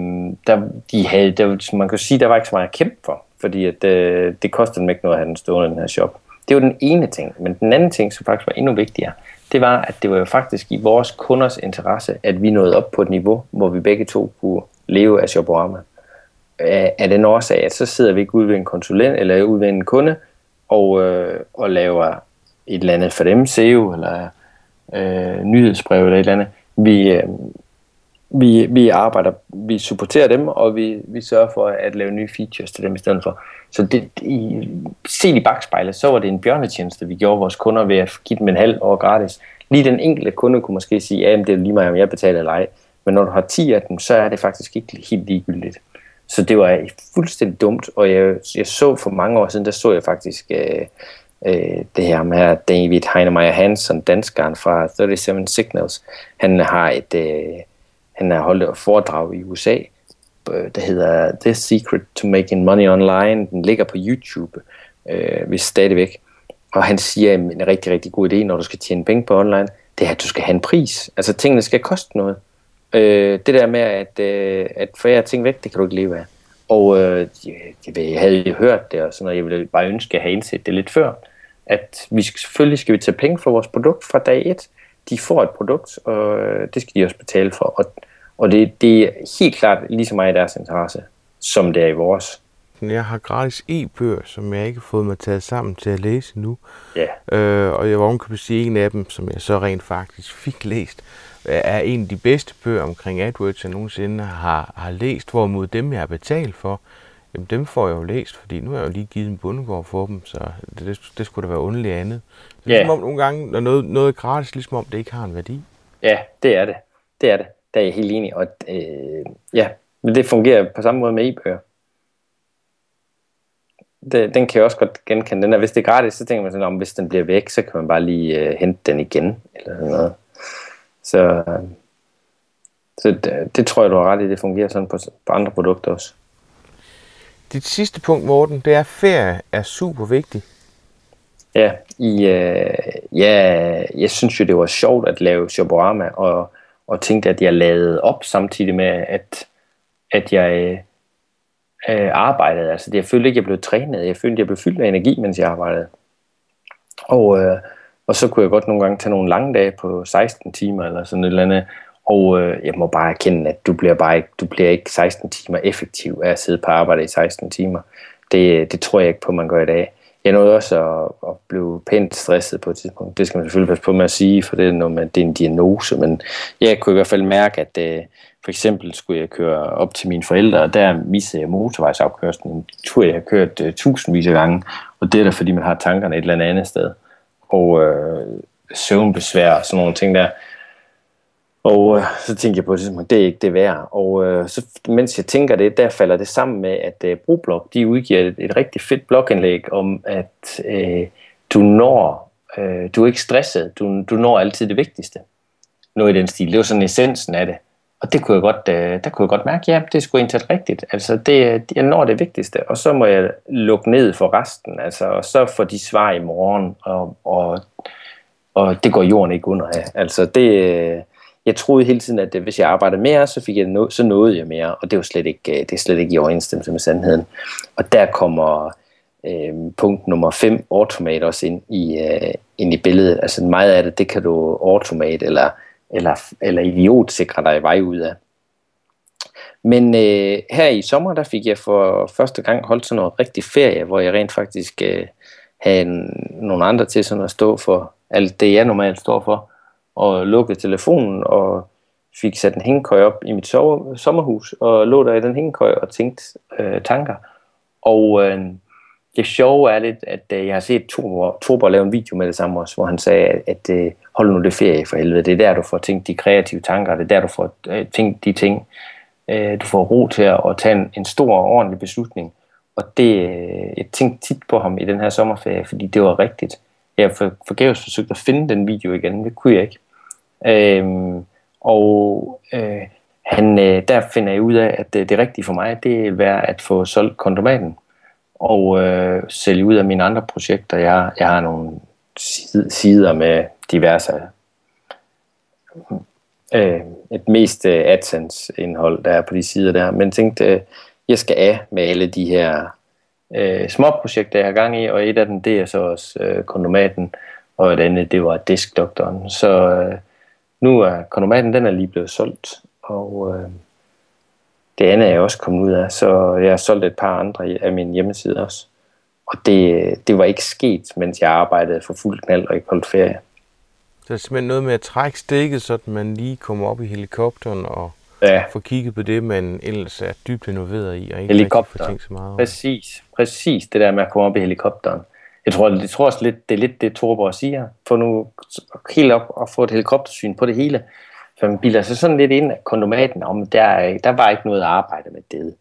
der, de havde, der, man kan sige, der var ikke så meget at kæmpe for, fordi at, øh, det kostede dem ikke noget at have den stående, den her shop. Det var den ene ting, men den anden ting, som faktisk var endnu vigtigere, det var, at det var jo faktisk i vores kunders interesse, at vi nåede op på et niveau, hvor vi begge to kunne leve af Shoporama. Af den årsag, at så sidder vi ikke ude ved en konsulent eller ude ved en kunde og, øh, og laver et eller andet for dem, SEO eller øh, nyhedsbrev eller et eller andet. Vi, øh, vi, vi arbejder, vi supporterer dem, og vi, vi sørger for at lave nye features til dem i stedet for. Så det, i, set i bagspejlet, så var det en bjørnetjeneste, vi gjorde vores kunder ved at give dem en halv år gratis. Lige den enkelte kunde kunne måske sige, at det er lige meget, om jeg betaler eller ej. Men når du har 10 af dem, så er det faktisk ikke helt ligegyldigt. Så det var fuldstændig dumt, og jeg, jeg så for mange år siden, der så jeg faktisk øh, øh, det her med David Heinemeier Hansen, danskeren fra 37 Signals. Han har et, øh, han har holdt et foredrag i USA, øh, der hedder The Secret to Making Money Online. Den ligger på YouTube, øh, hvis stadigvæk. Og han siger, at en rigtig, rigtig god idé, når du skal tjene penge på online, det er, at du skal have en pris. Altså tingene skal koste noget. Øh, det der med, at, øh, at forære ting væk, det kan du ikke leve af. Og øh, jeg, jeg havde jo hørt det, og sådan, noget. jeg ville bare ønske, at jeg havde indset det lidt før, at vi skal, selvfølgelig skal vi tage penge for vores produkt fra dag et. De får et produkt, og det skal de også betale for. Og, og det, det er helt klart lige så meget i deres interesse, som det er i vores. Jeg har gratis e-bøger, som jeg ikke har fået mig taget sammen til at læse nu. Ja. Øh, og jeg var kan sige, en af dem, som jeg så rent faktisk fik læst, er en af de bedste bøger omkring AdWords, jeg nogensinde har, har læst, hvorimod dem, jeg har betalt for, Jamen dem får jeg jo læst, fordi nu har jeg jo lige givet en bundegård for dem, så det, det, skulle da være underligt andet. Det er yeah. ligesom om nogle gange, når noget, noget er gratis, ligesom om det ikke har en værdi. Ja, det er det. Det er det. Der er jeg helt enig. Og, øh, ja, men det fungerer på samme måde med e-bøger. Det, den kan jeg også godt genkende. Den er, hvis det er gratis, så tænker man sådan, om hvis den bliver væk, så kan man bare lige øh, hente den igen. Eller sådan noget. Så, øh, så det, det tror jeg, du har ret i. Det fungerer sådan på, på andre produkter også dit sidste punkt, Morten, det er, at ferie er super vigtig. Ja, i, øh, ja, jeg synes jo, det var sjovt at lave Shoporama, og, og tænkte, at jeg lavede op samtidig med, at, at jeg øh, arbejdede. Altså, det, jeg følte ikke, jeg blev trænet. Jeg følte, at jeg blev fyldt af energi, mens jeg arbejdede. Og, øh, og så kunne jeg godt nogle gange tage nogle lange dage på 16 timer eller sådan et eller andet, og øh, jeg må bare erkende, at du bliver, bare ikke, du bliver ikke 16 timer effektiv af at sidde på arbejde i 16 timer. Det, det tror jeg ikke på, man gør i dag. Jeg nåede også at, at blive pænt stresset på et tidspunkt. Det skal man selvfølgelig passe på med at sige, for det er, noget med, det er en diagnose. Men jeg kunne i hvert fald mærke, at øh, for eksempel skulle jeg køre op til mine forældre, og der missede jeg motorvejsafkørslen. En tur, jeg har kørt øh, tusindvis af gange, og det er da, fordi man har tankerne et eller andet sted. Og øh, søvnbesvær og sådan nogle ting der. Og øh, så tænkte jeg på, at det er ikke det værd. Og øh, så, mens jeg tænker det, der falder det sammen med, at øh, Broblog, de udgiver et, et rigtig fedt blogindlæg om, at øh, du når, øh, du er ikke stresset, du, du når altid det vigtigste. Noget i den stil. Det var sådan essensen af det. Og det kunne jeg godt, øh, der kunne jeg godt mærke, ja, det skulle egentlig rigtigt. Altså, det, jeg når det vigtigste, og så må jeg lukke ned for resten. Altså, og så får de svar i morgen, og, og, og det går jorden ikke under af. Altså, det, øh, jeg troede hele tiden, at øh, hvis jeg arbejdede mere, så, fik jeg no, så nåede jeg mere, og det var slet ikke, øh, det er slet ikke i overensstemmelse med sandheden. Og der kommer øh, punkt nummer 5, automate, også ind i, øh, ind i billedet. Altså meget af det, det kan du automate, eller eller, eller idiot sikre dig vej ud af. Men øh, her i sommer, der fik jeg for første gang holdt sådan noget rigtig ferie, hvor jeg rent faktisk øh, havde en, nogle andre til sådan at stå for alt det, jeg normalt står for, og lukkede telefonen og fik sat en hængekøj op i mit sover, sommerhus, og lå der i den hængekøj og tænkte øh, tanker. Og øh, det sjove er lidt, at øh, jeg har set Tober lave en video med det samme også, hvor han sagde, at, at øh, hold nu det ferie for helvede. Det er der, du får tænkt de kreative tanker. Det er der, du får øh, tænkt de ting. Øh, du får ro til at, at tage en, en stor og ordentlig beslutning. Og det, øh, jeg tænkte tit på ham i den her sommerferie, fordi det var rigtigt. Jeg har for, forgæves forsøgt at finde den video igen. Det kunne jeg ikke. Øhm, og øh, han, øh, der finder jeg ud af, at det, det rigtige for mig, det er være at få solgt kondomaten og øh, sælge ud af mine andre projekter. Jeg, jeg har nogle sider med diverse øh, et mest øh, AdSense-indhold, der er på de sider der, men tænkte, øh, jeg skal af med alle de her øh, små projekter, jeg har gang i, og et af dem, det er så også øh, kondomaten, og et andet, det var diskdoktoren. Så øh, nu er kondomaten, den er lige blevet solgt, og øh, det andet er jeg også kommet ud af, så jeg har solgt et par andre af mine hjemmesider også. Og det, det var ikke sket, mens jeg arbejdede for fuld knald og ikke holdt ferie. Så det er simpelthen noget med at trække stikket, så man lige kommer op i helikopteren og ja. får kigget på det, man ellers er dybt involveret i, og ikke Helikopter. får tænkt så meget over. Præcis, præcis det der med at komme op i helikopteren. Jeg tror, jeg tror også lidt, det er lidt det, Torborg siger. Få nu helt op og få et helikoptersyn på det hele. Så man bilder sig sådan lidt ind af kondomaten om, der, der var ikke noget at arbejde med det.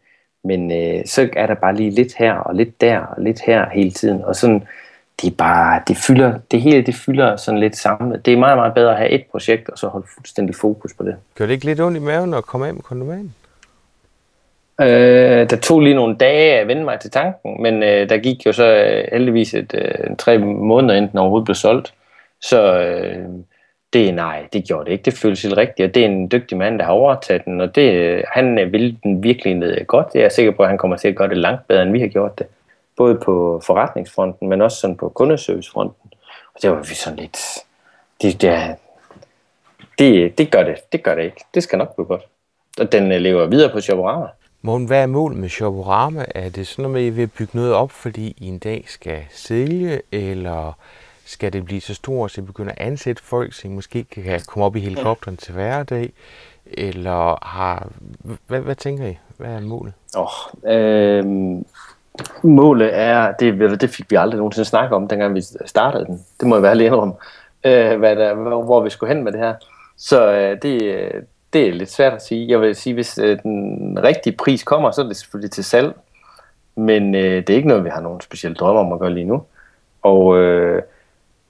Men øh, så er der bare lige lidt her og lidt der og lidt her hele tiden. Og sådan, det er bare, det fylder, det hele det fylder sådan lidt samlet. Det er meget, meget bedre at have et projekt, og så holde fuldstændig fokus på det. Gør det ikke lidt ondt i maven at komme af med kondomaten? Øh, der tog lige nogle dage at vende mig til tanken, men øh, der gik jo så øh, heldigvis et, øh, tre måneder, inden den overhovedet blev solgt. Så øh, det nej, det gjorde det ikke. Det føles helt rigtigt, og det er en dygtig mand, der har overtaget den, og det, øh, han øh, vil den virkelig ned godt. Jeg er sikker på, at han kommer til at gøre det langt bedre, end vi har gjort det. Både på forretningsfronten, men også sådan på kundeservicefronten. Og det var vi sådan lidt... Det, det, det, det, gør det. Det gør det ikke. Det skal nok blive godt. Og den øh, lever videre på Shoporama. Morten, hvad er målet med Shoporama? Er det sådan noget med, at I vil bygge noget op, fordi I en dag skal sælge, eller skal det blive så stort, så I begynder at ansætte folk, så I måske kan komme op i helikopteren til hverdag? Eller har... Hvad, hvad tænker I? Hvad er målet? Oh, øh, målet er... Det, det fik vi aldrig nogensinde snakke om, dengang vi startede den. Det må jeg være lige om, Øh, hvad der, hvor vi skulle hen med det her. Så øh, det, det er lidt svært at sige. Jeg vil sige, hvis øh, den rigtige pris kommer, så er det selvfølgelig til salg. Men øh, det er ikke noget, vi har nogen specielle drømme om at gøre lige nu. Og øh,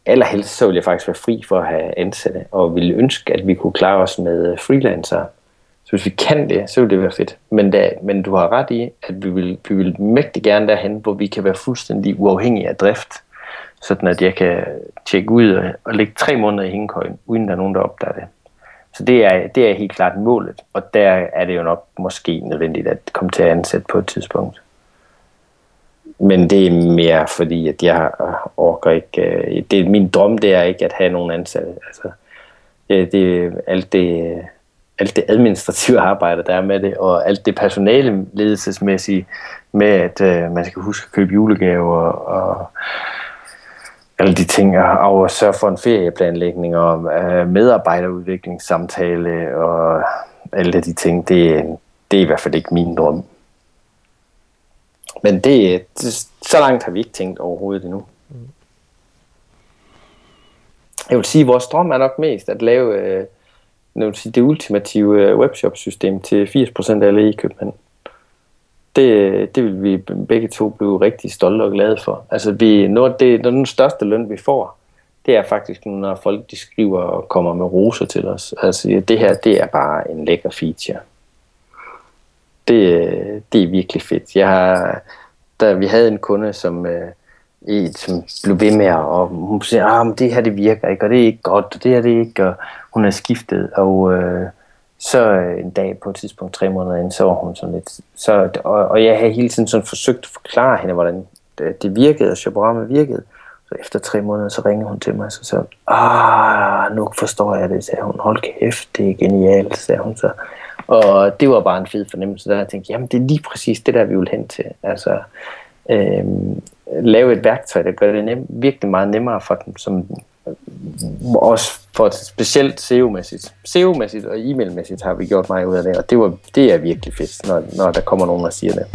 allerhelst så vil jeg faktisk være fri for at have ansatte, og ville ønske, at vi kunne klare os med freelancer. Så hvis vi kan det, så vil det være fedt. Men, da, men du har ret i, at vi vil, vi vil mægtig gerne derhen, hvor vi kan være fuldstændig uafhængige af drift. Sådan at jeg kan tjekke ud og, og lægge tre måneder i hængekøjen, uden der er nogen, der opdager det. Så det er, det er helt klart målet, og der er det jo nok måske nødvendigt at komme til at ansætte på et tidspunkt men det er mere fordi, at jeg orker ikke... Det det, min drøm det er ikke at have nogen ansatte. Altså, øh, det, alt det, alt det administrative arbejde, der er med det, og alt det personale ledelsesmæssige med, at øh, man skal huske at købe julegaver og alle de ting, og at sørge for en ferieplanlægning og øh, medarbejderudviklingssamtale og alle de ting, det, det er i hvert fald ikke min drøm. Men det, det, så langt har vi ikke tænkt overhovedet endnu. Jeg vil sige, at vores drøm er nok mest at lave øh, vil sige, det ultimative øh, webshop-system til 80% af alle i København. Det, det vil vi begge to blive rigtig stolte og glade for. Altså, vi, når det, når den største løn, vi får, det er faktisk, når folk de skriver og kommer med roser til os. Altså, det her, det er bare en lækker feature. Det, det er virkelig fedt. Jeg har, der, vi havde en kunde, som, øh, som blev ved med og hun siger, ah, det her det virker ikke, og det er ikke godt, og det her det er ikke, og hun er skiftet, og øh, så øh, en dag på et tidspunkt, tre måneder inden, så var hun sådan lidt, så, og, og jeg havde hele tiden sådan forsøgt at forklare hende, hvordan det, det virkede, og Shabarama virkede. Så efter tre måneder, så ringede hun til mig, og så sagde ah, nu forstår jeg det, sagde hun, hold kæft, det er genialt, sagde hun så. Og det var bare en fed fornemmelse, der jeg tænkte, jamen det er lige præcis det der, vi vil hen til. Altså, øh, lave et værktøj, der gør det nem, virkelig meget nemmere for dem, som også for specielt SEO-mæssigt. SEO-mæssigt og e-mail-mæssigt har vi gjort meget ud af det, og det, var, det er virkelig fedt, når, når der kommer nogen og siger det.